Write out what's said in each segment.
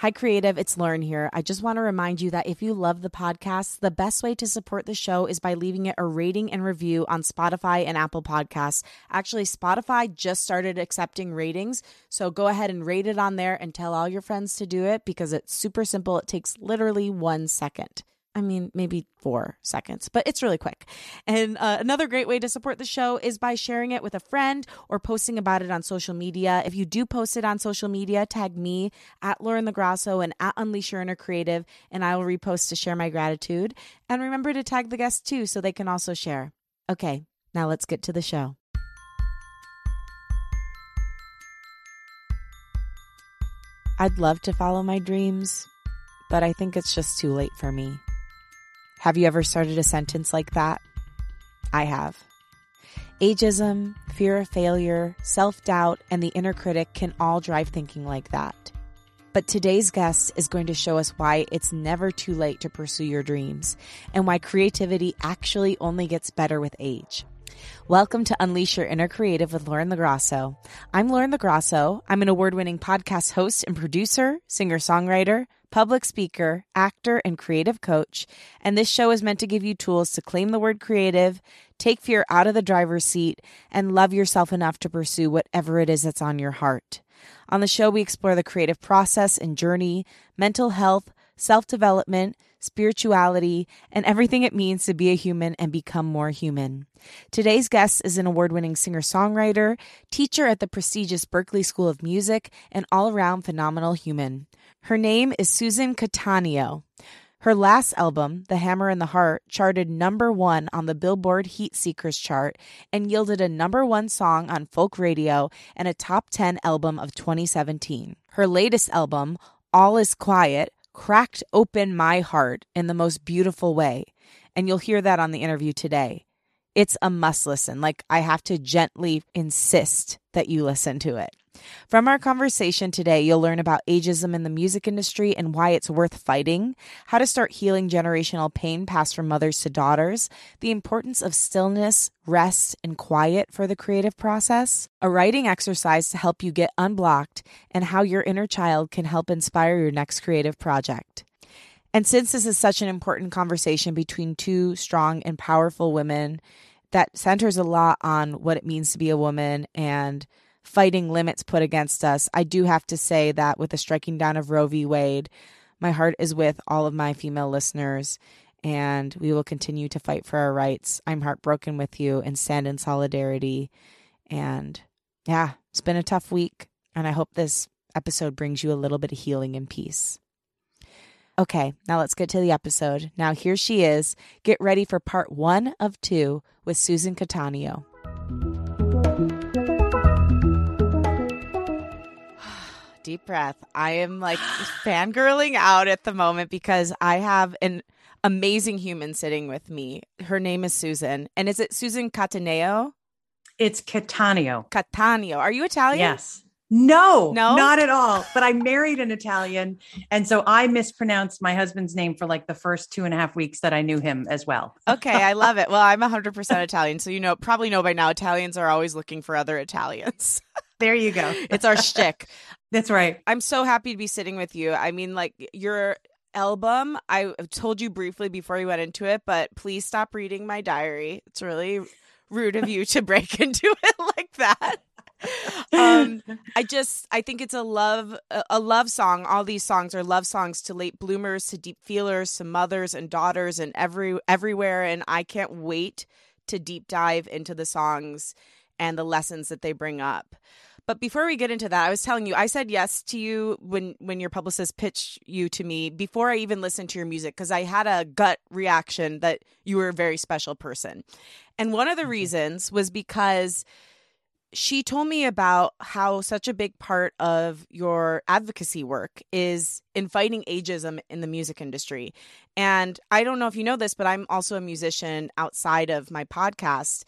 Hi, Creative. It's Lauren here. I just want to remind you that if you love the podcast, the best way to support the show is by leaving it a rating and review on Spotify and Apple Podcasts. Actually, Spotify just started accepting ratings. So go ahead and rate it on there and tell all your friends to do it because it's super simple. It takes literally one second. I mean, maybe four seconds, but it's really quick. And uh, another great way to support the show is by sharing it with a friend or posting about it on social media. If you do post it on social media, tag me at Lauren LaGrasso and at Unleash Your Inner Creative, and I will repost to share my gratitude. And remember to tag the guests too so they can also share. Okay, now let's get to the show. I'd love to follow my dreams, but I think it's just too late for me. Have you ever started a sentence like that? I have. Ageism, fear of failure, self doubt, and the inner critic can all drive thinking like that. But today's guest is going to show us why it's never too late to pursue your dreams and why creativity actually only gets better with age. Welcome to Unleash Your Inner Creative with Lauren LaGrasso. I'm Lauren LaGrasso. I'm an award winning podcast host and producer, singer songwriter, public speaker, actor, and creative coach. And this show is meant to give you tools to claim the word creative, take fear out of the driver's seat, and love yourself enough to pursue whatever it is that's on your heart. On the show, we explore the creative process and journey, mental health, self development, spirituality, and everything it means to be a human and become more human. Today's guest is an award winning singer songwriter, teacher at the prestigious Berklee School of Music, and all around phenomenal human. Her name is Susan Cattaneo. Her last album, The Hammer and the Heart, charted number one on the Billboard Heatseekers chart and yielded a number one song on folk radio and a top 10 album of 2017. Her latest album, All Is Quiet, cracked open my heart in the most beautiful way. And you'll hear that on the interview today. It's a must listen. Like, I have to gently insist that you listen to it. From our conversation today, you'll learn about ageism in the music industry and why it's worth fighting, how to start healing generational pain passed from mothers to daughters, the importance of stillness, rest, and quiet for the creative process, a writing exercise to help you get unblocked, and how your inner child can help inspire your next creative project. And since this is such an important conversation between two strong and powerful women that centers a lot on what it means to be a woman and fighting limits put against us, I do have to say that with the striking down of Roe v. Wade, my heart is with all of my female listeners, and we will continue to fight for our rights. I'm heartbroken with you and stand in solidarity. And yeah, it's been a tough week, and I hope this episode brings you a little bit of healing and peace. Okay, now let's get to the episode. Now, here she is. Get ready for part one of two with Susan Cattaneo. Deep breath. I am like fangirling out at the moment because I have an amazing human sitting with me. Her name is Susan. And is it Susan Cattaneo? It's Cattaneo. Cattaneo. Are you Italian? Yes. No, no, not at all. But I married an Italian. And so I mispronounced my husband's name for like the first two and a half weeks that I knew him as well. okay. I love it. Well, I'm 100% Italian. So, you know, probably know by now Italians are always looking for other Italians. There you go. it's our shtick. That's right. I'm so happy to be sitting with you. I mean, like your album, I told you briefly before we went into it, but please stop reading my diary. It's really rude of you to break into it like that. um i just i think it's a love a love song all these songs are love songs to late bloomers to deep feelers to mothers and daughters and every everywhere and i can't wait to deep dive into the songs and the lessons that they bring up but before we get into that, I was telling you, I said yes to you when when your publicist pitched you to me before I even listened to your music because I had a gut reaction that you were a very special person. And one of the reasons was because she told me about how such a big part of your advocacy work is in fighting ageism in the music industry. And I don't know if you know this, but I'm also a musician outside of my podcast.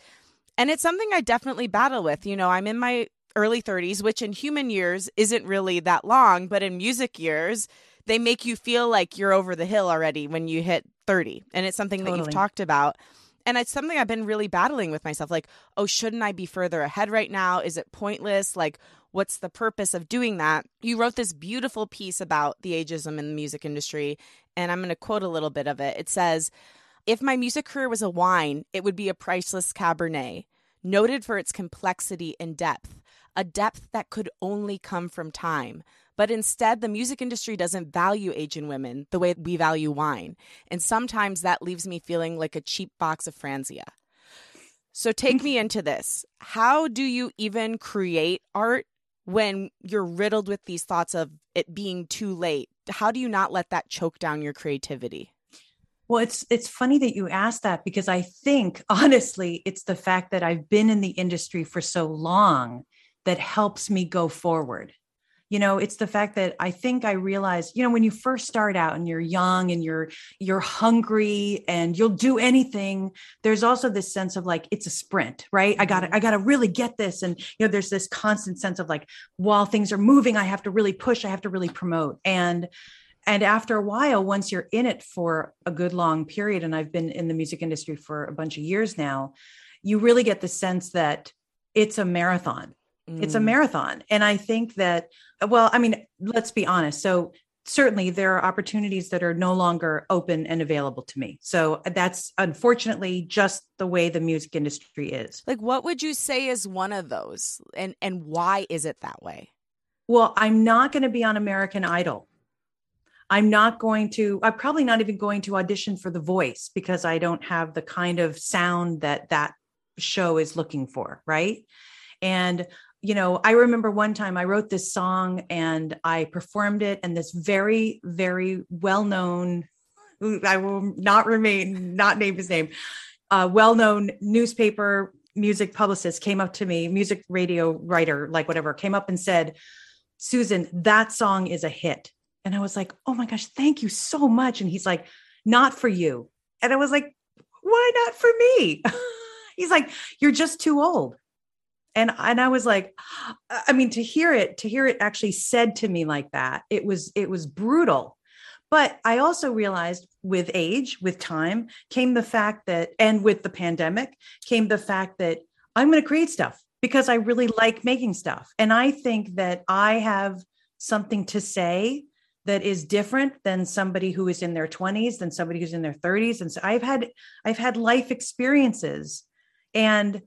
And it's something I definitely battle with. You know, I'm in my early 30s, which in human years isn't really that long, but in music years, they make you feel like you're over the hill already when you hit 30. And it's something totally. that you've talked about. And it's something I've been really battling with myself like, oh, shouldn't I be further ahead right now? Is it pointless? Like, what's the purpose of doing that? You wrote this beautiful piece about the ageism in the music industry, and I'm going to quote a little bit of it. It says, if my music career was a wine, it would be a priceless Cabernet, noted for its complexity and depth, a depth that could only come from time. But instead, the music industry doesn't value Asian women the way we value wine. And sometimes that leaves me feeling like a cheap box of Franzia. So take me into this. How do you even create art when you're riddled with these thoughts of it being too late? How do you not let that choke down your creativity? Well, it's it's funny that you asked that because I think honestly, it's the fact that I've been in the industry for so long that helps me go forward. You know it's the fact that i think i realized you know when you first start out and you're young and you're you're hungry and you'll do anything there's also this sense of like it's a sprint right? I gotta mm-hmm. i gotta really get this. And you know there's this constant sense of like while things are moving i have to really push i have to really promote. And and after a while once you're in it for a good long period and i've been in the music industry for a bunch of years now you really get the sense that it's a marathon it's a mm. marathon. And I think that, well, I mean, let's be honest. So, certainly there are opportunities that are no longer open and available to me. So, that's unfortunately just the way the music industry is. Like, what would you say is one of those? And, and why is it that way? Well, I'm not going to be on American Idol. I'm not going to, I'm probably not even going to audition for The Voice because I don't have the kind of sound that that show is looking for. Right. And you know, I remember one time I wrote this song and I performed it, and this very, very well known, I will not remain, not name his name, uh, well known newspaper music publicist came up to me, music radio writer, like whatever, came up and said, Susan, that song is a hit. And I was like, oh my gosh, thank you so much. And he's like, not for you. And I was like, why not for me? he's like, you're just too old and and i was like i mean to hear it to hear it actually said to me like that it was it was brutal. But i also realized with age with time came the fact that and with the pandemic came the fact that i'm going to create stuff because i really like making stuff. And i think that i have something to say that is different than somebody who is in their 20s than somebody who's in their 30s and so i've had i've had life experiences and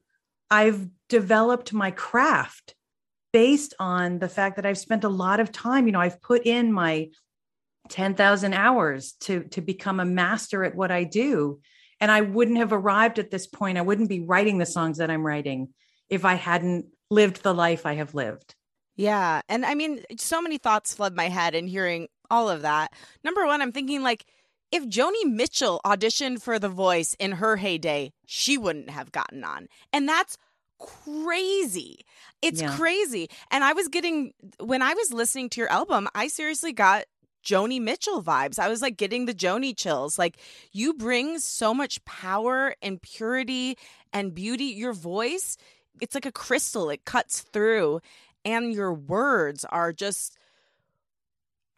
I've developed my craft based on the fact that I've spent a lot of time, you know, I've put in my 10,000 hours to to become a master at what I do and I wouldn't have arrived at this point. I wouldn't be writing the songs that I'm writing if I hadn't lived the life I have lived. Yeah. And I mean, so many thoughts flood my head in hearing all of that. Number one, I'm thinking like, if Joni Mitchell auditioned for The Voice in her heyday, she wouldn't have gotten on. And that's crazy. It's yeah. crazy. And I was getting, when I was listening to your album, I seriously got Joni Mitchell vibes. I was like getting the Joni chills. Like you bring so much power and purity and beauty. Your voice, it's like a crystal, it cuts through. And your words are just,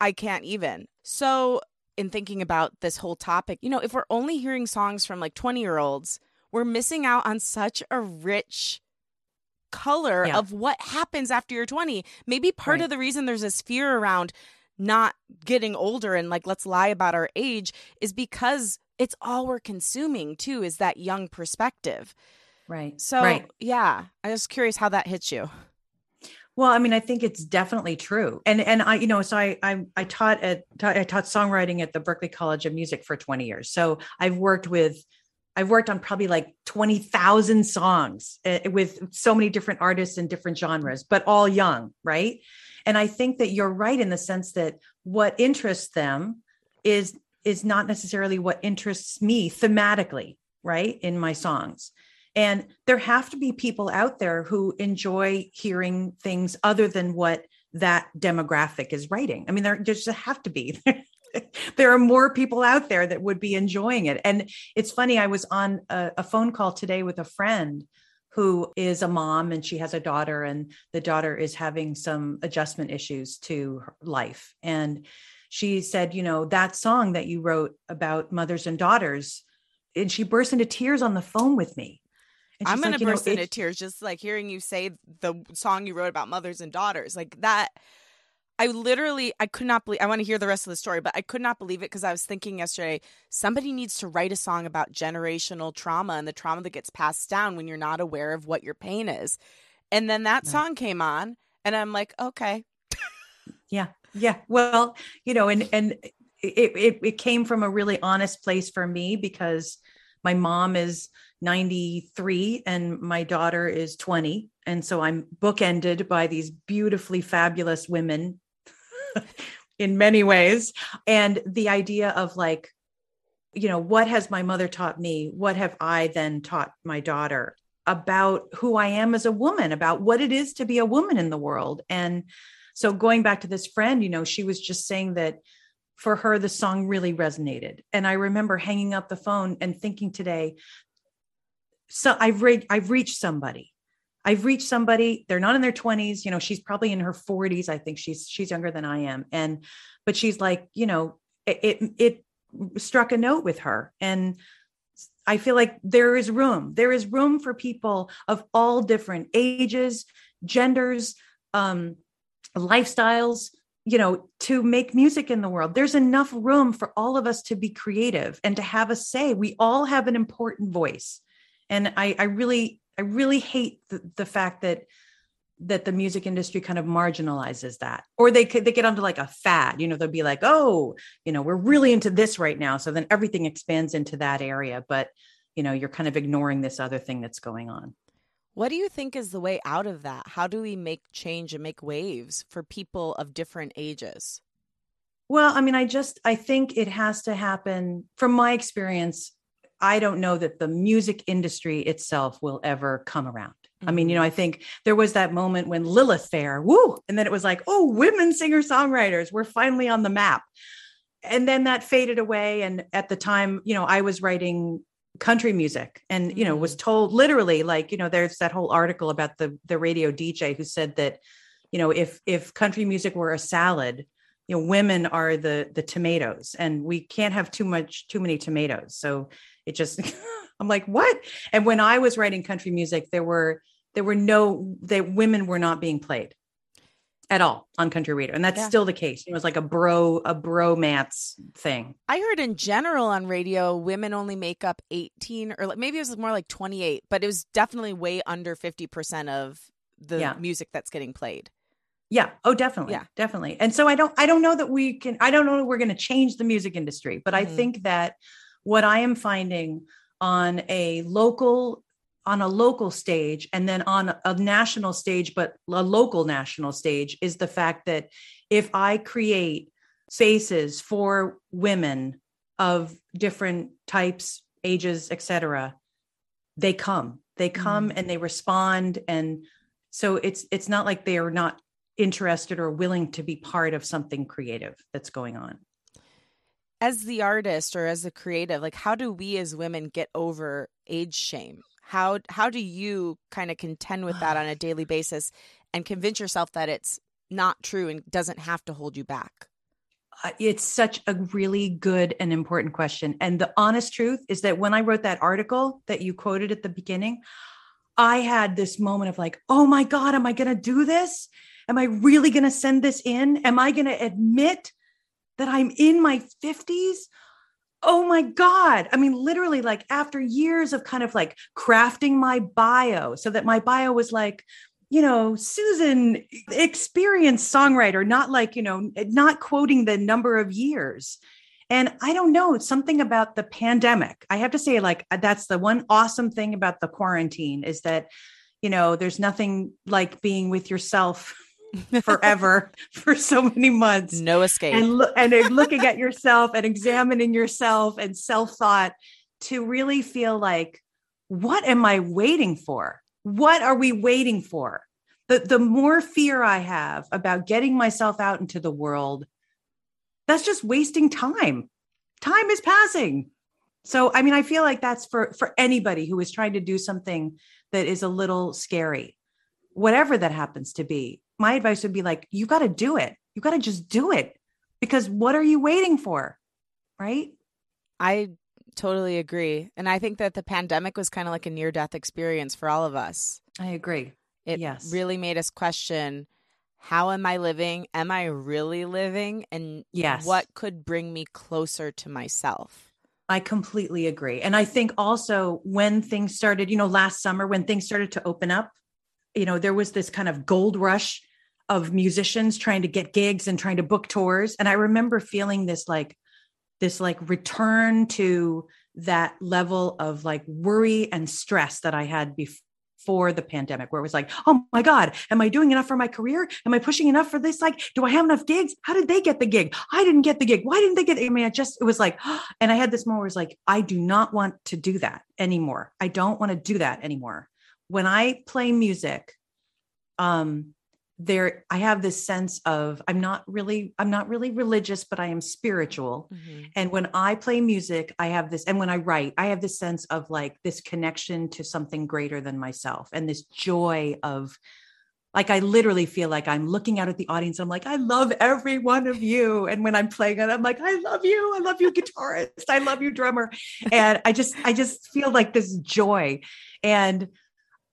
I can't even. So in thinking about this whole topic, you know, if we're only hearing songs from like 20 year olds, we're missing out on such a rich color yeah. of what happens after you're 20. Maybe part right. of the reason there's this fear around not getting older and like let's lie about our age is because it's all we're consuming too is that young perspective. Right. So, right. yeah, I was curious how that hits you. Well, I mean, I think it's definitely true, and and I, you know, so I I, I taught at I taught songwriting at the Berklee College of Music for twenty years. So I've worked with, I've worked on probably like twenty thousand songs uh, with so many different artists and different genres, but all young, right? And I think that you're right in the sense that what interests them is is not necessarily what interests me thematically, right, in my songs. And there have to be people out there who enjoy hearing things other than what that demographic is writing. I mean, there just have to be. there are more people out there that would be enjoying it. And it's funny, I was on a, a, phone call today with a friend who is a mom and she has a daughter, and the daughter is having some adjustment issues to life. And she said, You know, that song that you wrote about mothers and daughters, and she burst into tears on the phone with me I'm gonna like, burst know, into tears just like hearing you say the song you wrote about mothers and daughters. Like that I literally I could not believe I want to hear the rest of the story, but I could not believe it because I was thinking yesterday somebody needs to write a song about generational trauma and the trauma that gets passed down when you're not aware of what your pain is. And then that right. song came on and I'm like, okay. yeah. Yeah. Well, you know, and and it, it it came from a really honest place for me because my mom is 93 and my daughter is 20 and so i'm bookended by these beautifully fabulous women in many ways. And the idea of like, you know, what has my mother taught me? What have I then taught my daughter about who I am as a woman, about what it is to be a woman in the world? And so going back to this friend, you know, she was just saying that for her, the song really resonated. And I remember hanging up the phone and thinking today, so I've re- I've reached somebody I've reached somebody, they're not in their 20s, you know, she's probably in her 40s. I think she's she's younger than I am. And but she's like, you know, it it, it struck a note with her and I feel like there is room. There is room for people of all different ages, genders, um, lifestyles, you know, to make music in the world. There's enough room for all of us to be creative and to have a say. We all have an important voice. And I, I really I really hate the, the fact that that the music industry kind of marginalizes that. Or they could they get onto like a fad you know they'll be like oh you know we're really into this right now. So then everything expands into that area but you know you're kind of ignoring this other thing that's going on. What do you think is the way out of that? How do we make change and make waves for people of different ages? Well i mean i just i think it has to happen from my experience I don't know that the music industry itself will ever come around. Mm-hmm. I mean, you know, mm-hmm. I think there was that moment when Lilith Fair, woo, and then it was like, oh, women singer songwriters, we're finally on the map. And then that faded away. And at the time, you know, I was writing country music and you know was mm-hmm. told literally like you know there's that whole article about the the radio dj who said that you know if if country music were a salad you know women are the the tomatoes and we can't have too much too many tomatoes. So it just i'm like what? And when i was writing country music there were there were no they women were not being played at all on country radio and that's yeah. still the case. It was like a bro a bromance thing. I heard in general on radio women only make up 18 or maybe it was more like 28 but it was definitely way under 50% of the yeah. music that's getting played yeah oh definitely yeah definitely and so i don't i don't know that we can i don't know that we're going to change the music industry but mm-hmm. i think that what I am finding on a local on a local stage and then on a national stage but a local national stage is the fact that if I create spaces for women of different types, ages, etc., they come. They come mm. and they respond and so it's it's not like they are not interested or willing to be part of something creative that's going on. As the artist or as a creative like how do we as women get over age shame? How how do you kind of contend with that on a daily basis and convince yourself that it's not true and doesn't have to hold you back? Uh, it's such a really good and important question. And the honest truth is that when i wrote that article that you quoted at the beginning i had this moment of like oh my god am i going to do this am i really going to send this in am i going to admit that I'm in my 50s. Oh my God. I mean, literally, like after years of kind of like crafting my bio so that my bio was like, you know, Susan, experienced songwriter, not like, you know, not quoting the number of years. And I don't know, something about the pandemic. I have to say, like, that's the one awesome thing about the quarantine is that, you know, there's nothing like being with yourself forever for so many months. No escape. And, lo- and looking at yourself and examining yourself and self thought to really feel like, what am I waiting for? What are we waiting for? The, the more fear I have about getting myself out into the world, that's just wasting time. Time is passing. So, I mean, I feel like that's for, for anybody who is trying to do something that is a little scary, whatever that happens to be my advice would be like, you got to do it. You got to just do it because what are you waiting for? Right. I totally agree. And I think that the pandemic was kind of like a near death experience for all of us. I agree. It Yes. really made us question how am I living? Am I really living? And Yes. what could bring me closer to myself? I completely agree. And I think also when things started, you know, last summer, when things started to open up, you know, there was this kind of gold rush of musicians trying to get gigs and trying to book tours. And I remember feeling this like, this like return to that level of like worry and stress that I had before the pandemic, where it was like, oh my God, am I doing enough for my career? Am I pushing enough for this? Like, do I have enough gigs? How did they get the gig? I didn't get the gig. Why didn't they get it? I mean, I just, it was like, and I had this moment where it's like, I do not want to do that anymore. I don't want to do that anymore. When I play music, um, there I have this sense of I'm not really I'm not really religious, but I am spiritual. Mm-hmm. And when I play music, I have this, and when I write, I have this sense of like this connection to something greater than myself and this joy of like I literally feel like I'm looking out at the audience. I'm like, I love every one of you. And when I'm playing it, I'm like, I love you. I love you, guitarist. I love you, drummer. And I just, I just feel like this joy. And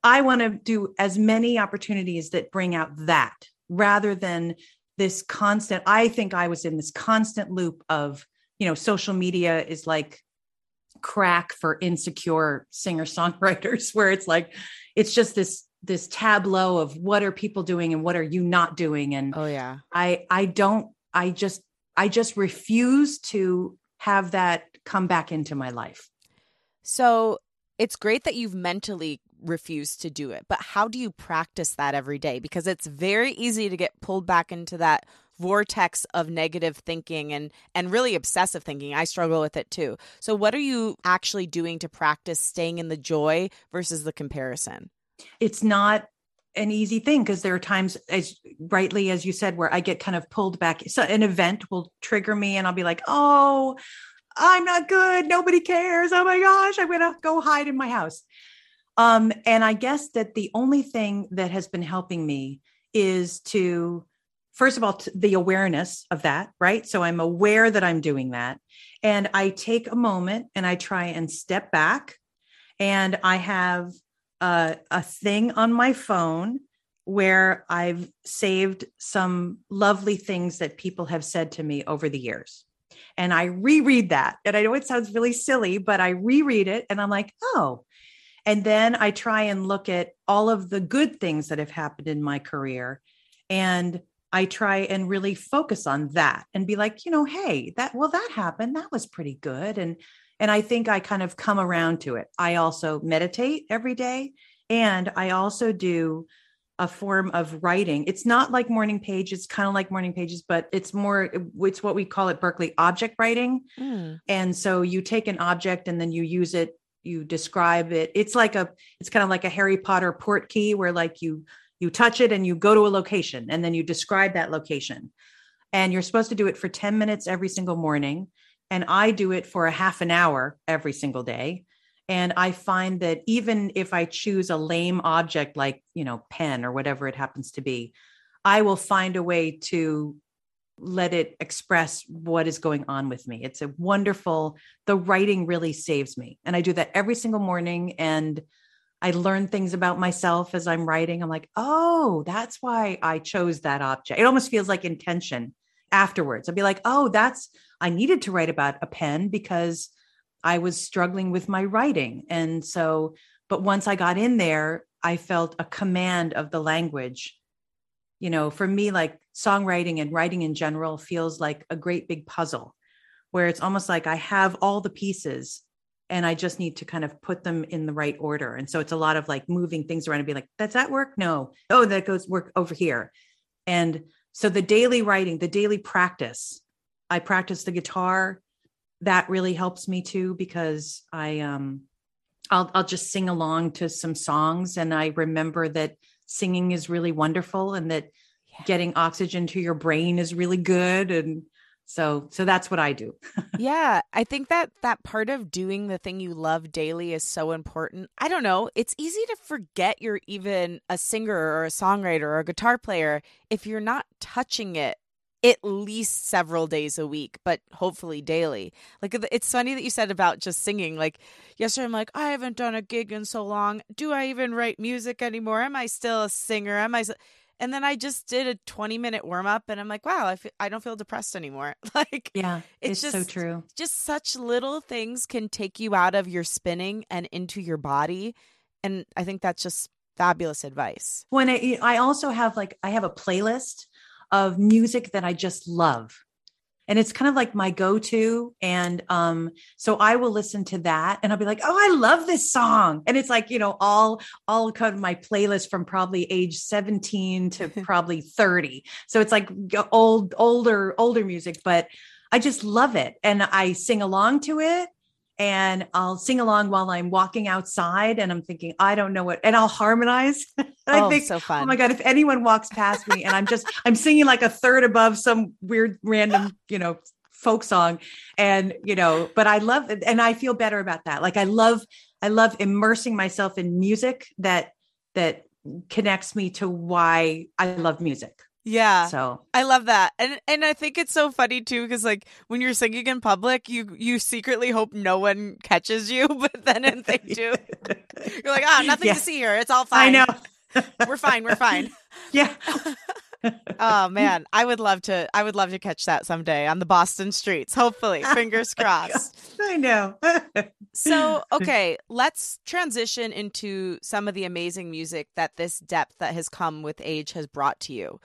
I want to do as many opportunities that bring out that rather than this constant. I think I was in this constant loop of, you know, social media is like crack for insecure singer songwriters, where it's like, it's just this this tableau of what are people doing and what are you not doing and Oh, yeah. i i don't i just i just refuse to have that come back into my life So it's great that you've mentally refused to do it, but how do you practice that every day? Because it's very easy to get pulled back into that vortex of negative thinking and and really obsessive thinking. I struggle with it too. So what are you actually doing to practice staying in the joy versus the comparison? it's not an easy thing because there are times as rightly as you said where i get kind of pulled back so an event will trigger me and i'll be like oh i'm not good nobody cares oh my gosh i'm gonna go hide in my house um and i guess that the only thing that has been helping me is to first of all t- the awareness of that right so i'm aware that i'm doing that and i take a moment and i try and step back and i have uh, a thing on my phone where I've saved some lovely things that people have said to me over the years. And I reread that. And I know it sounds really silly, but I reread it and I'm like, oh. And then I try and look at all of the good things that have happened in my career. And I try and really focus on that and be like, you know, hey, that, well, that happened. That was pretty good. And, and I think I kind of come around to it. I also meditate every day. And I also do a form of writing. It's not like morning page. It's kind of like morning pages, but it's more, it's what we call it Berklee object writing. Mm. And so you take an object and then you use it, you describe it. It's like a, it's kind of like a Harry Potter Portkey where like you, you touch it and you go to a location and then you describe that location. And you're supposed to do it for 10 minutes every single morning. And I do it for a half an hour every single day. And I find that even if I choose a lame object like, you know, pen or whatever it happens to be, I will find a way to let it express what is going on with me. It's a wonderful, the writing really saves me. And I do that every single morning. And I learn things about myself as I'm writing. I'm like, oh, that's why I chose that object. It almost feels like intention afterwards. I'd be like, oh, that's, I needed to write about a pen because I was struggling with my writing. And so, but once I got in there, I felt a command of the language. You know, for me, like songwriting and writing in general feels like a great big puzzle where it's almost like I have all the pieces and I just need to kind of put them in the right order. And so it's a lot of like moving things around and be like, does that work? No. Oh, that goes work over here. And so the daily writing, the daily practice, I practice the guitar. That really helps me too because I um I'll I'll just sing along to some songs and I remember that singing is really wonderful and that Yeah. getting oxygen to your brain is really good and so so that's what I do. yeah, I think that that part of doing the thing you love daily is so important. I don't know, it's easy to forget you're even a singer or a songwriter or a guitar player if you're not touching it at least several days a week, but hopefully daily. Like it's funny that you said about just singing. Like yesterday, I'm like, I haven't done a gig in so long. Do I even write music anymore? Am I still a singer? Am I? And then I just did a 20 minute warm up, and I'm like, wow, I, feel, I don't feel depressed anymore. like, yeah, it's, it's just so true. Just such little things can take you out of your spinning and into your body, and I think that's just fabulous advice. When I, I also have like I have a playlist of music that I just love. And it's kind of like my go-to. And um, so I will listen to that and I'll be like, oh, I love this song. And it's like, you know, all all kind of my playlist from probably age 17 to probably 30. So it's like old, older, older music, but I just love it. And I sing along to it and I'll sing along while I'm walking outside and I'm thinking, I don't know what, and I'll harmonize. I oh, think, so oh fun. Oh my God, if anyone walks past me and I'm just, I'm singing like a third above some weird random, you know, folk song. And, you know, but I love it. And I feel better about that. Like I love, I love immersing myself in music that, that connects me to why I love music. Yeah. So I love that. And and I think it's so funny too because like when you're singing in public, you you secretly hope no one catches you, but then in thing two, you're like, ah, oh, nothing yeah. to see here. It's all fine. I know. we're fine. We're fine. Yeah. oh man, I would love to I would love to catch that someday on the Boston streets. Hopefully. Fingers crossed. I know. so, okay, let's transition into some of the amazing music that this depth that has come with age has brought to you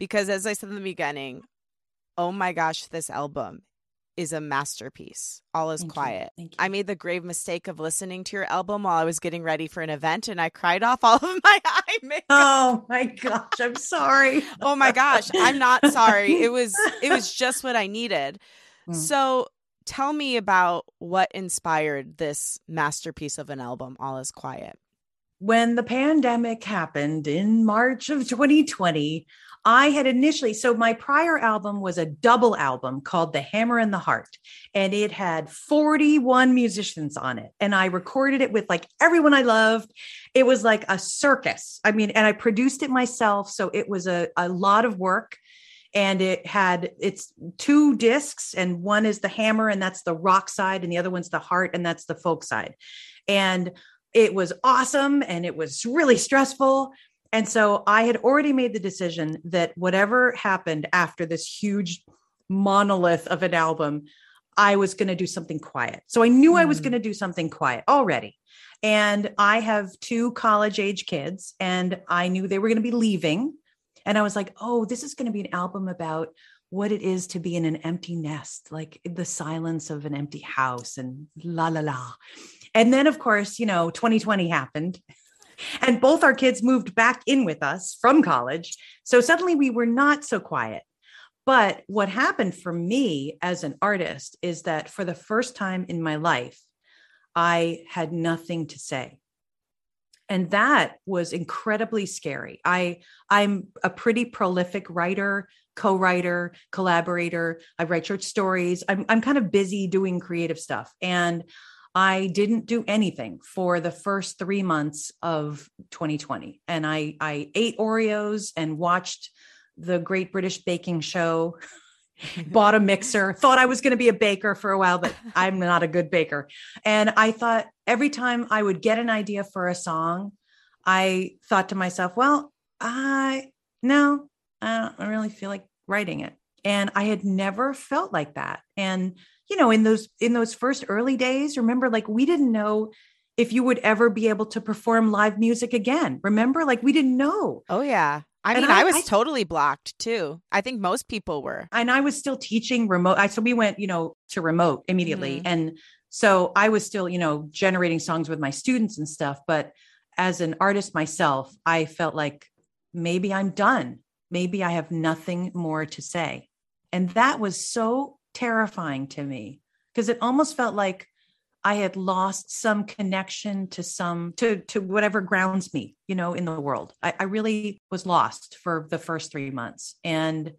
because as I said in the beginning, oh my gosh, this album is a masterpiece. All is Thank quiet. You. You. I made the grave mistake of listening to your album while I was getting ready for an event and I cried off all of my eye makeup. Oh my gosh, I'm sorry. oh my gosh, I'm not sorry. It was it was just what I needed. Mm. So tell me about what inspired this masterpiece of an album, All is Quiet. When the pandemic happened in March of 2020, I had initially, so my prior album was a double album called The Hammer and the Heart, and it had 41 musicians on it. And I recorded it with like everyone I loved. It was like a circus. I mean, and I produced it myself. So it was a, a lot of work. And it had it's two discs, and one is the hammer, and that's the rock side, and the other one's the heart, and that's the folk side. And it was awesome and it was really stressful and so I had already made the decision that whatever happened after this huge monolith of an album, I was going to do something quiet. So I knew mm. I was hmm. going to do something quiet already. And I have two college age kids, and I knew they were going to be leaving. And I was like, oh, this is going to be an album about what it is to be in an empty nest, like the silence of an empty house and la la la. And then, of course, you know, 2020 happened and both our kids moved back in with us from college. So suddenly we were not so quiet. But what happened for me as an artist is that for the first time in my life, I had nothing to say. And that was incredibly scary. I I'm a pretty prolific writer, co-writer, collaborator. I write short stories. I'm I'm kind of busy doing creative stuff. And I didn't do anything for the first three months of 2020. And I, I ate Oreos and watched the Great British Baking Show, bought a mixer, thought I was going to be a baker for a while, but I'm not a good baker. And I thought every time I would get an idea for a song, I thought to myself, well, I, no, I don't really feel like writing it. And I had never felt like that. And you know in those in those first early days remember like we didn't know if you would ever be able to perform live music again remember like we didn't know oh yeah I mean, I, I, was I, totally blocked too. I think most people were. And I was still teaching remote. I, so we went, you know, to remote immediately. Mm-hmm. And so I was still, you know, generating songs with my students and stuff. But as an artist myself, I felt like maybe I'm done. Maybe I have nothing more to say. And that was so terrifying to me because it almost felt like I had lost some connection to some to to whatever grounds me, you know, in the world. I, I really was lost for the first three months. And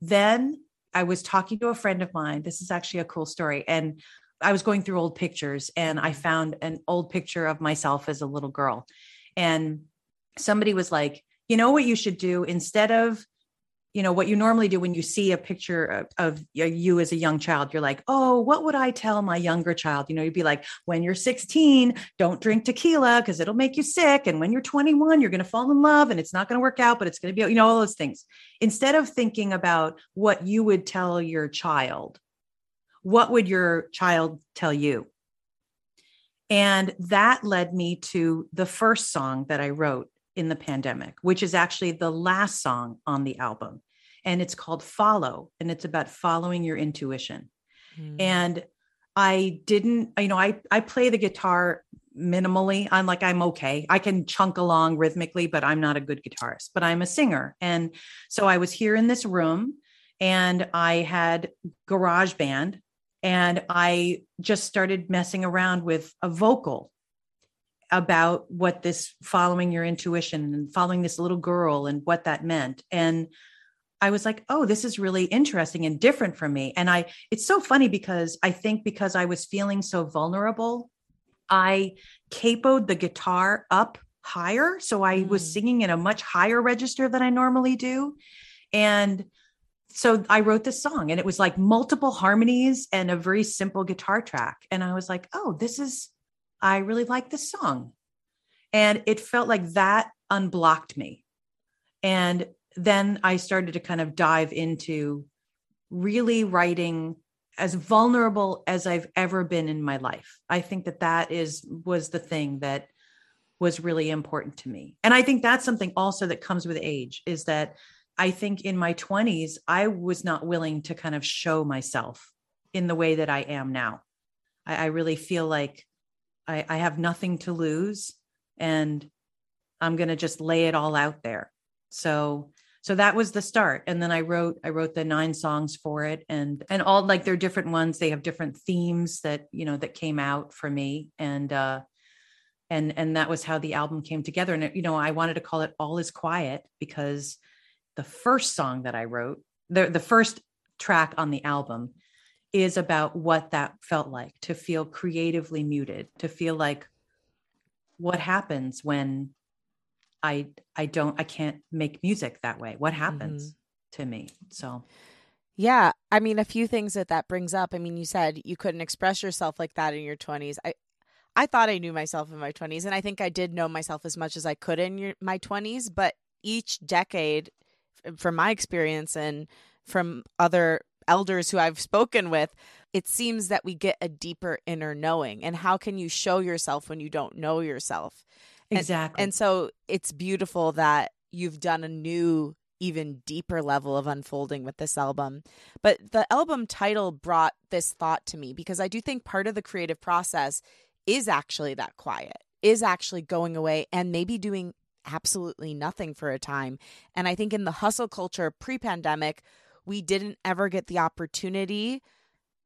then I was talking to a friend of mine. This is actually a cool story. And I was going through old pictures and I found an old picture of myself as a little girl. And somebody was like, you know what you should do instead of you know what you normally do when you see a picture of, of, you as a young child you're like oh what would i tell my younger child? You know you'd be like when you're 16 don't drink tequila because it'll make you sick and when you're 21 you're going to fall in love and it's not going to work out but it's going to be you know all those things. Instead of thinking about what you would tell your child what would your child tell you? And that led me to the first song that i wrote in the pandemic, which is actually the last song on the album and it's called Follow, and it's about following your intuition. Mm. And I didn't, you know, I I play the guitar minimally. I'm like I'm okay. I can chunk along rhythmically, but I'm not a good guitarist. But I'm a singer, and so I was here in this room, and I had GarageBand, and I just started messing around with a vocal about what this following your intuition and following this little girl and what that meant and I was like, oh, this is really interesting and different from me. And I, it's so funny because I think because I was feeling so vulnerable, I capoed the guitar up higher. So I mm. was singing in a much higher register than I normally do. And so I wrote this song and it was like multiple harmonies and a very simple guitar track. And I was like, oh, this is, I really like this song. And it felt like that unblocked me. And then I started to kind of dive into really writing as vulnerable as I've ever been in my life. I think that that is was the thing that was really important to me. And I think that's something also that comes with age is that I think in my 20s I was not willing to kind of show myself in the way that I am now. I, I really feel like I, I have nothing to lose and I'm going to just lay it all out there. So so that was the start and then i wrote i wrote the nine songs for it and and all like they're different ones. They have different themes that you know that came out for me and uh and and that was how the album came together. And you know i wanted to call it all is quiet because the first song that i wrote the the first track on the album is about what that felt like to feel creatively muted to feel like what happens when I I don't I can't make music that way. What happens mm-hmm. to me? So yeah, I mean a few things that that brings up. I mean you said you couldn't express yourself like that in your 20s. I I thought I knew myself in my 20s and I think I did know myself as much as I could in your, my 20s, but each decade from my experience and from other elders who I've spoken with, it seems that we get a deeper inner knowing. And how can you show yourself when you don't know yourself? Exactly. And, and so it's beautiful that you've done a new even deeper level of unfolding with this album. But the album title brought this thought to me because I do think part of the creative process is actually that quiet, is actually going away and maybe doing absolutely nothing for a time. And I think in the hustle culture pre pandemic, we didn't ever get the opportunity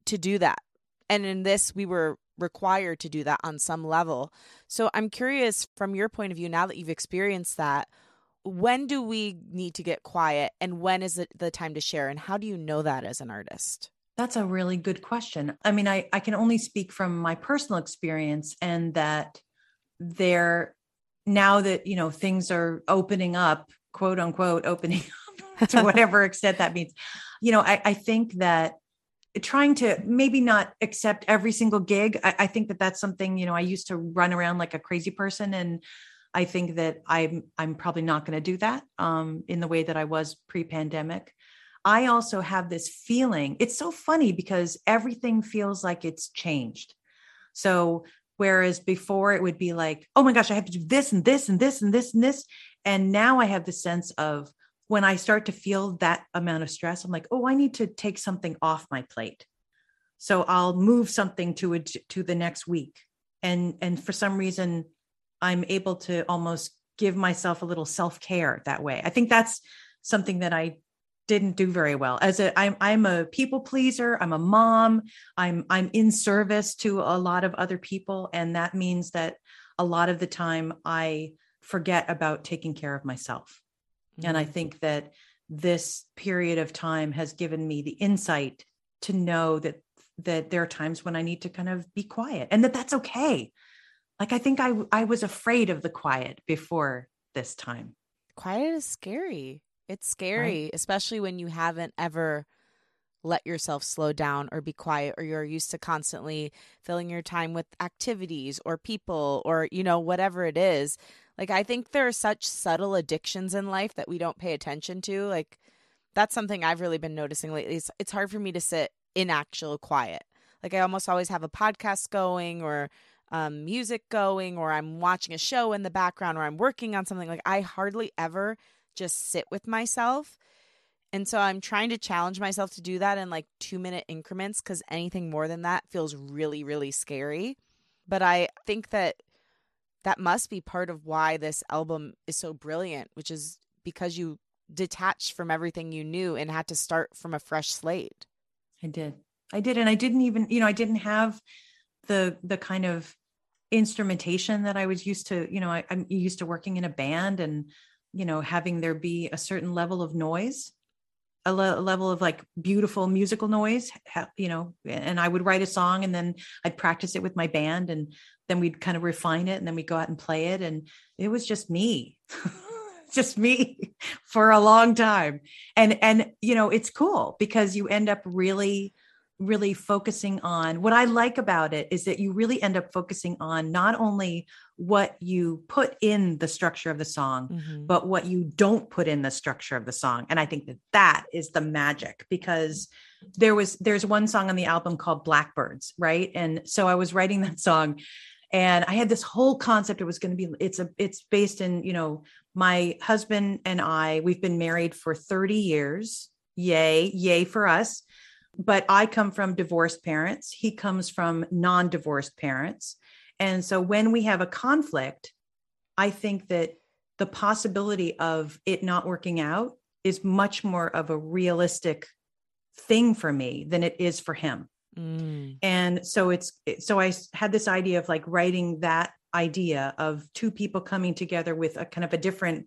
to do that. And in this, we were required to do that on some level. So I'm curious from your point of view, now that you've experienced that, when do we need to get quiet and when is it the time to share? And how do you know that as an artist? That's a really good question. I mean, I, I can only speak from my personal experience and that there now that you know things are opening up, quote unquote, opening up to whatever extent that means. You know, I, I think that trying to maybe not accept every single gig. I, I, think that that's something, you know, I used to run around like a crazy person. And I think that I'm, I'm probably not going to do that um, in the way that I was pre pandemic. I also have this feeling, it's so funny because everything feels like it's changed. So, whereas before it would be like, oh my gosh, I have to do this and this and this and this and this. And now I have the sense of, when I start to feel that amount of stress, I'm like, oh, I need to take something off my plate. So I'll move something to a, to the next week. And and for some reason, I'm able to almost give myself a little self-care that way. I think that's something that I didn't do very well. As a I'm I'm a people pleaser, I'm a mom, I'm I'm in service to a lot of other people and that means that a lot of the time I forget about taking care of myself. Mm-hmm. And I mm-hmm. think that this period of time has given me the insight to know that that there are times when I need to kind of be quiet and that that's okay. Like I think I I was afraid of the quiet before this time. Quiet is scary. It's scary, right? especially when you haven't ever let yourself slow down or be quiet or you're used to constantly filling your time with activities or people or you know whatever it is like i think there are such subtle addictions in life that we don't pay attention to like that's something i've really been noticing lately it's, it's hard for me to sit in actual quiet. Like i almost always have a podcast going or um, music going or i'm watching a show in the background or i'm working on something. Like i hardly ever just sit with myself. And so I'm trying to challenge myself to do that in like two minute increments because anything more than that feels really, really scary. But I think that that must be part of why this album is so brilliant, which is because you detached from everything you knew and had to start from a fresh slate. I did. I did. And I didn't even, you know, I didn't have the the kind of instrumentation that I was used to, you know, I, I'm used to working in a band and, you know, having there be a certain level of noise a, le- level of like beautiful musical noise you know and i would write a song and then i'd practice it with my band and then we'd kind of refine it and then we'd go out and play it and it was just me just me for a long time and and you know it's cool because you end up really really focusing on what I like about it is that you really end up focusing on not only what you put in the structure of the song, mm-hmm. but what you don't put in the structure of the song. And I think that that is the magic because there was there's one song on the album called Blackbirds, right? And so I was writing that song and I had this whole concept it was going to be it's a it's based in, you know, my husband and I we've been married for 30 years. Yay, yay for us but I come from divorced parents. He comes from non divorced parents. And so when we have a conflict, I think that the possibility of it not working out is much more of a realistic thing for me than it is for him. Mm. And so it's so I had this idea of like writing that idea of two people coming together with a kind of a different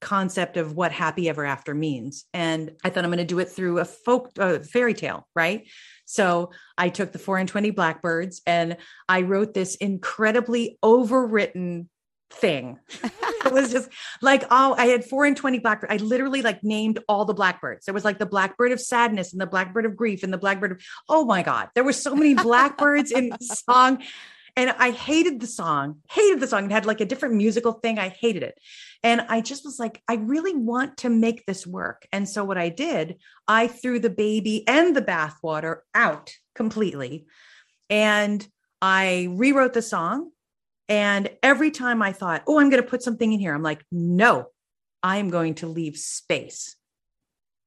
concept of what happy ever after means. And I thought I'm going to do it through a folk fairy tale, right? So I took the four and 20 blackbirds and I wrote this incredibly overwritten thing. it was just like, oh, I had four and 20 blackbirds. I literally like named all the blackbirds. There was like the blackbird of sadness and the blackbird of grief and the blackbird of, oh my God, there were so many blackbirds in the song. And I hated the song, hated the song. It had like a different musical thing. I hated it. And I just was like, I really want to make this work. And so what I did, I threw the baby and the bathwater out completely. And I rewrote the song. And every time I thought, oh, I'm going to put something in here, I'm like, no, I am going to leave space.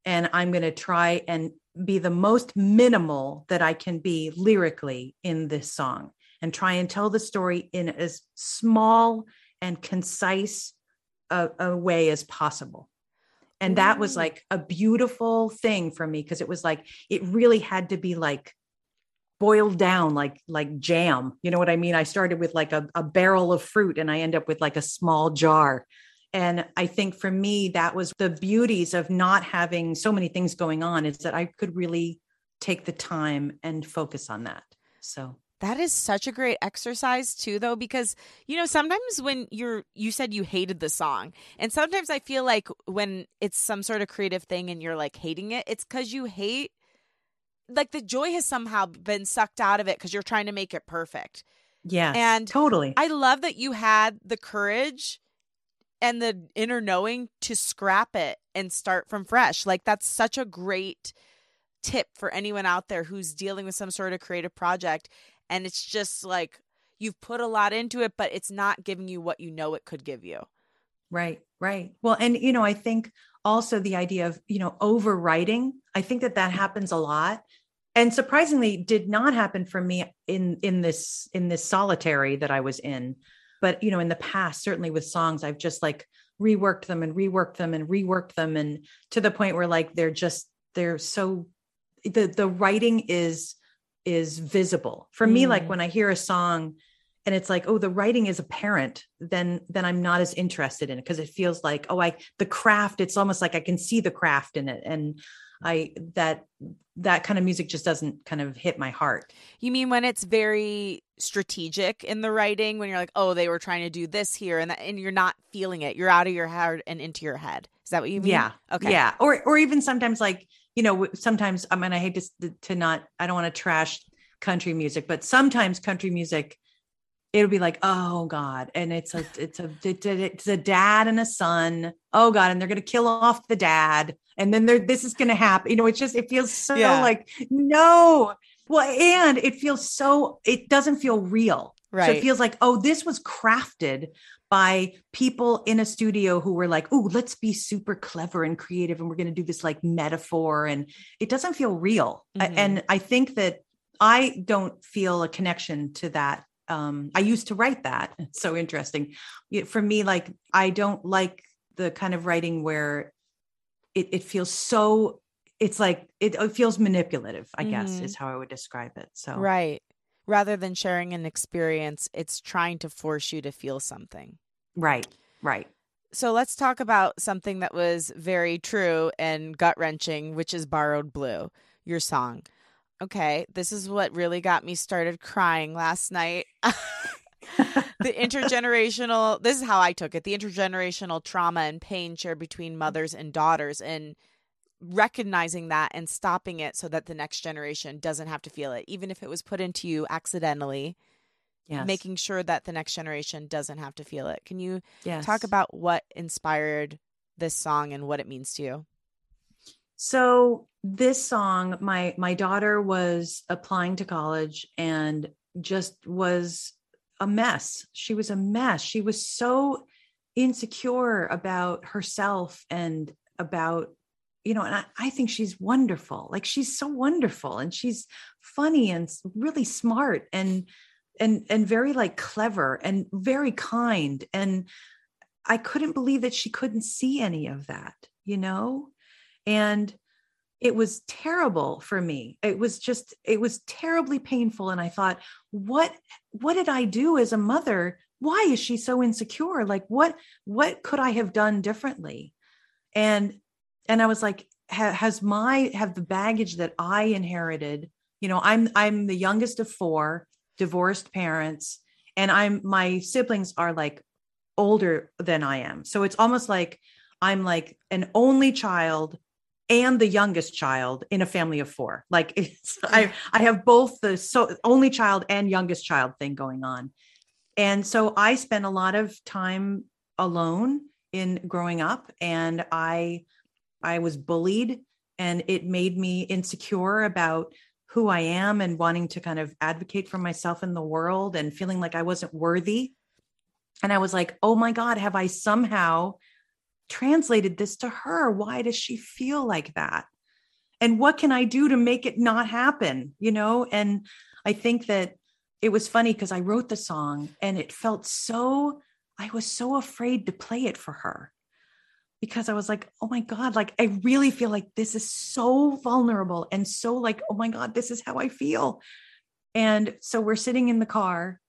And I'm going to try and be the most minimal that I can be lyrically in this song and try and tell the story in as small and concise a, a way as possible and that was like a beautiful thing for me because it was like it really had to be like boiled down like like jam. You know what i mean? I started with like a, a barrel of fruit and i end up with like a small jar. And i think for me that was the beauties of not having so many things going on is that i could really take the time and focus on that. So. That is such a great exercise too though because you know sometimes when you're you said you hated the song and sometimes I feel like when it's some sort of creative thing and you're like hating it it's cuz you hate like the joy has somehow been sucked out of it cuz you're trying to make it perfect. Yeah. And totally. I love that you had the courage and the inner knowing to scrap it and start from fresh. Like that's such a great tip for anyone out there who's dealing with some sort of creative project and it's just like you've put a lot into it but it's not giving you what you know it could give you right right well and you know i think also the idea of you know overwriting i think that that happens a lot and surprisingly did not happen for me in in this in this solitary that i was in but you know in the past certainly with songs i've just like reworked them and reworked them and reworked them and to the point where like they're just they're so the the writing is is visible for mm. me like mm. when i hear a song and it's like oh the writing is apparent then then i'm not as interested in it because it feels like oh i the craft it's almost like i can see the craft in it and i that that kind of music just doesn't kind of hit my heart. You mean when it's very strategic in the writing when you're like oh they were trying to do this here and that, and you're not feeling it. You're out of your head and into your head. Is that what you mean? Yeah. Okay. Yeah. Or or even sometimes like you know sometimes i mean i hate to to not i don't want to trash country music but sometimes country music it'll be like oh god and it's a it's a it's a dad and a son oh god and they're going to kill off the dad and then there this is going to happen you know it's just it feels so yeah. like no well and it feels so it doesn't feel real right so it feels like oh this was crafted by people in a studio who were like oh let's be super clever and creative and we're going to do this like metaphor and it doesn't feel real mm-hmm. and i think that I don't feel a connection to that um, I used to write that. It's so interesting. For me, like I don't like the kind of writing where it, it feels so it's like it, it feels manipulative, I mm-hmm. guess is how I would describe it. So Right. Rather than sharing an experience, it's trying to force you to feel something. Right. Right. So let's talk about something that was very true and gut wrenching, which is Borrowed Blue, your song okay, this is what really got me started crying last night. the intergenerational, this is how I took it the intergenerational trauma and pain shared between mm. mothers and daughters, and recognizing that and stopping it so that the next generation doesn't have to feel it, even if it was put into you accidentally. Yes. Making sure that the next generation doesn't have to feel it. Can you yes. talk about what inspired this song and what it means to you? So this song, my my daughter was applying to college and just was a mess. She was a mess. She was so insecure about herself and about you know and I, I, think she's wonderful like she's so wonderful and she's funny and really smart and and and very like clever and very kind and i couldn't believe that she couldn't see any of that you know and it was terrible for me. It was just it was terribly painful. And i thought what what did i do as a mother? Why is she so insecure? Like what what could i have done differently? And and i was like has my have the baggage that i inherited you know i'm i'm the youngest of four divorced parents and i'm my siblings are like older than i am. So it's almost like i'm like an only child and the youngest child in a family of four. Like it's I I have both the so only child and youngest child thing going on. And so I spent a lot of time alone in growing up and I I was bullied and it made me insecure about who I am and wanting to kind of advocate for myself in the world and feeling like I wasn't worthy. And I was like, "Oh my god, have I somehow translated this to her. Why does she feel like that? And what can I do to make it not happen? You know, and I think that it was funny because I wrote the song and it felt so, I was so afraid to play it for her because I was like, oh my God, like I really feel like this is so vulnerable and so like, oh my God, this is how I feel. And so we're sitting in the car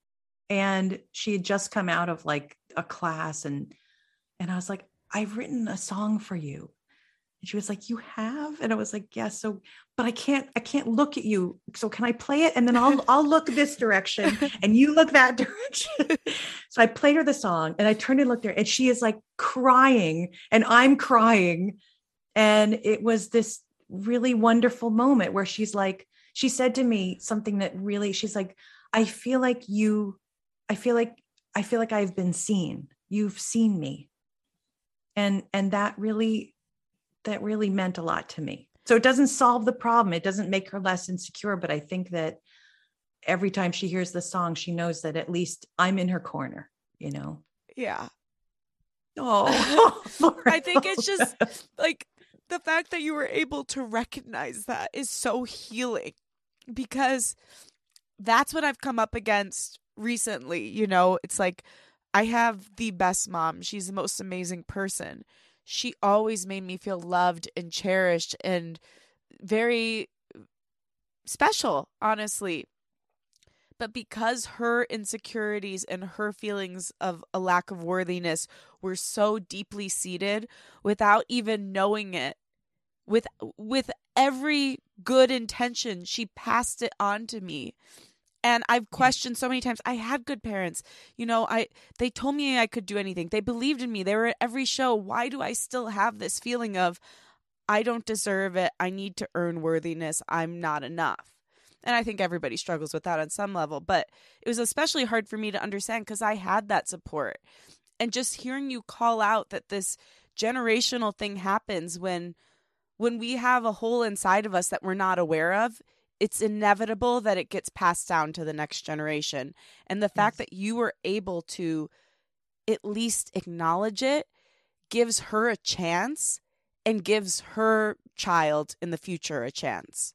and she had just come out of like a class and and I was like, I've written a song for you. And she was like, You have? And I was like, Yes. So, but I can't, I can't look at you. So can I play it? And then I'll I'll look this direction and you look that direction. so I played her the song and I turned and looked at her, and she is like crying, and I'm crying. And it was this really wonderful moment where she's like, she said to me something that really, she's like, I feel like you, I feel like, I feel like I've been seen. You've seen me and and that really that really meant a lot to me. So it doesn't solve the problem. It doesn't make her less insecure but i think that every time she hears the song she knows that at least i'm in her corner you know? Yeah. Oh i think it's just like the fact that you were able to recognize that is so healing because that's what i've come up against recently you know? It's like I have the best mom. She's the most amazing person. She always made me feel loved and cherished and very special, honestly. but because her insecurities and her feelings of a lack of worthiness were so deeply seated without even knowing it with with every good intention she passed it on to me and i've questioned so many times i had good parents. You know i they told me i could do anything. They believed in me. They were at every show. Why do i still have this feeling of i don't deserve it. I need to earn worthiness. I'm not enough. And i think everybody struggles with that on some level but it was especially hard for me to understand because i had that support. And just hearing you call out that this generational thing happens when when we have a hole inside of us that we're not aware of it's inevitable that it gets passed down to the next generation. And the fact that you were able to at least acknowledge it gives her a chance and gives her child in the future a chance.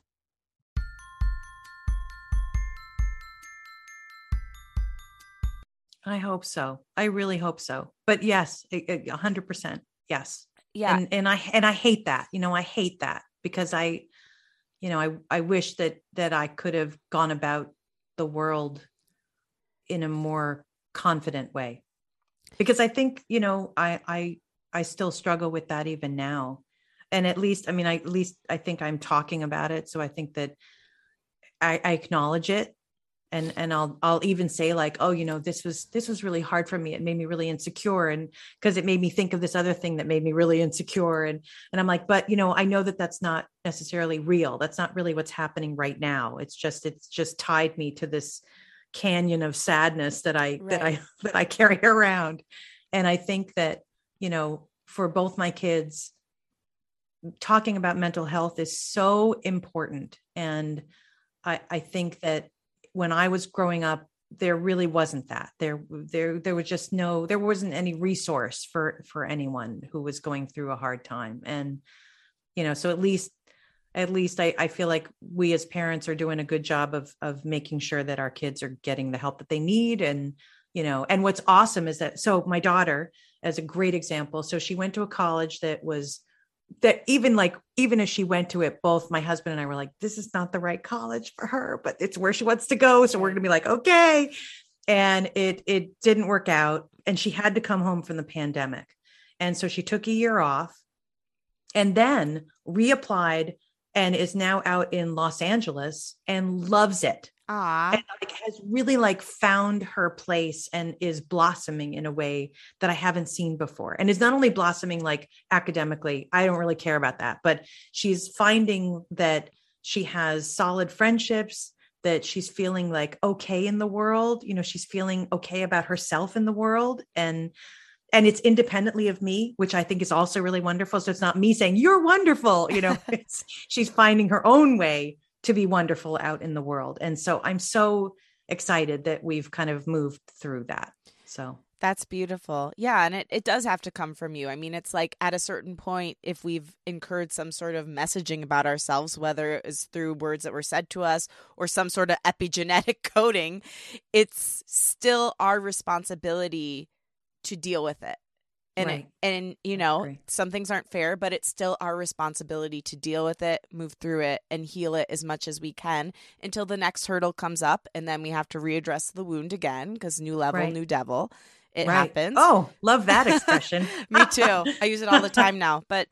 I hope so. I really hope so. But yes, a hundred percent. Yes. Yeah. And and I and I hate that. You know, I hate that because I, you know, I I wish that that I could have gone about the world in a more confident way. Because I think, you know, I I I still struggle with that even now. And at least, I mean, I at least I think I'm talking about it. So I think that I, I acknowledge it and and I'll I'll even say like oh you know this was this was really hard for me. It made me really insecure and because it made me think of this other thing that made me really insecure and and I'm like but you know I know that that's not necessarily real. That's not really what's happening right now. It's just it's just tied me to this canyon of sadness that I right. that I that I carry around. And I think that you know for both my kids talking about mental health is so important and I, I think that when I was growing up, there really wasn't that. There, there, there was just no, there wasn't any resource for for anyone who was going through a hard time. And, you know, so at least at least I, I feel like we as parents are doing a good job of of making sure that our kids are getting the help that they need and you know and what's awesome is that so my daughter as a great example so she went to a college that was that even like even as she went to it both my husband and i were like this is not the right college for her but it's where she wants to go. So we're going to be like okay. And it it didn't work out and she had to come home from the pandemic. And so she took a year off and then reapplied and is now out in Los Angeles and loves it Aww. and like has really like found her place and is blossoming in a way that I haven't seen before. And is not only blossoming like academically, I don't really care about that, but she's finding that she has solid friendships, that she's feeling like okay in the world. You know, she's feeling okay about herself in the world. And and it's independently of me which i think is also really wonderful so it's not me saying you're wonderful you know she's finding her own way to be wonderful out in the world. And so I'm so excited that we've kind of moved through that. So that's beautiful. Yeah. And it, it does have to come from you. I mean, it's like at a certain point, if we've incurred some sort of messaging about ourselves, whether it is through words that were said to us or some sort of epigenetic coding, it's still our responsibility to deal with it and right. it, and you know some things aren't fair but it's still our responsibility to deal with it move through it and heal it as much as we can until the next hurdle comes up and then we have to readdress the wound again because new level right. new devil it right. happens oh love that expression me too i use it all the time now but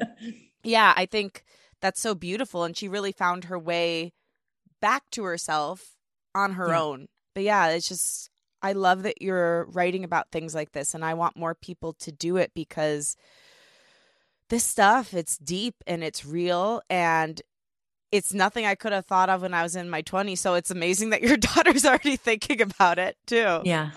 yeah i think that's so beautiful and she really found her way back to herself on her yeah. own but yeah it's just I love that you're writing about things like this, and I want more people to do it because this stuff, it's deep and it's real, and it's nothing I could have thought of when I was in my 20s. So it's amazing that your daughter's already thinking about it too. Yeah.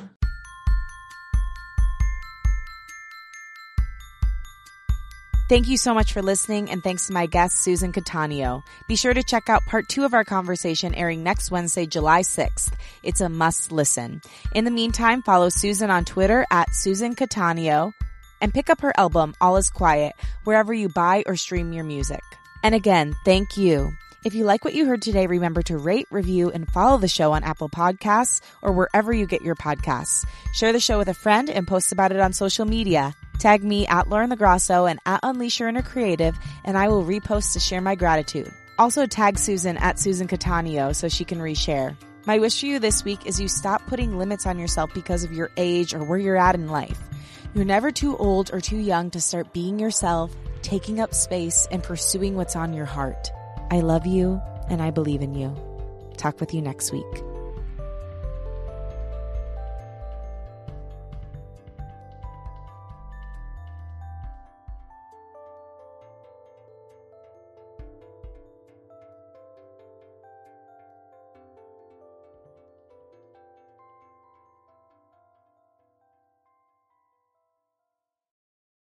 Thank you so much for listening, and thanks to my guest, Susan Cattaneo. Be sure to check out part two of our conversation airing next Wednesday, July 6th. It's a must listen. In the meantime, follow Susan on Twitter at Susan Cattaneo and pick up her album, All Is Quiet, wherever you buy or stream your music. And again, thank you. If you like what you heard today, remember to rate, review, and follow the show on Apple Podcasts or wherever you get your podcasts. Share the show with a friend and post about it on social media. Tag me at Lauren LoGrasso and at Unleash Your Inner Creative, and I will repost to share my gratitude. Also tag Susan at Susan Cattaneo so she can reshare. My wish for you this week is you stop putting limits on yourself because of your age or where you're at in life. You're never too old or too young to start being yourself, taking up space, and pursuing what's on your heart. I love you and I believe in you. Talk with you next week.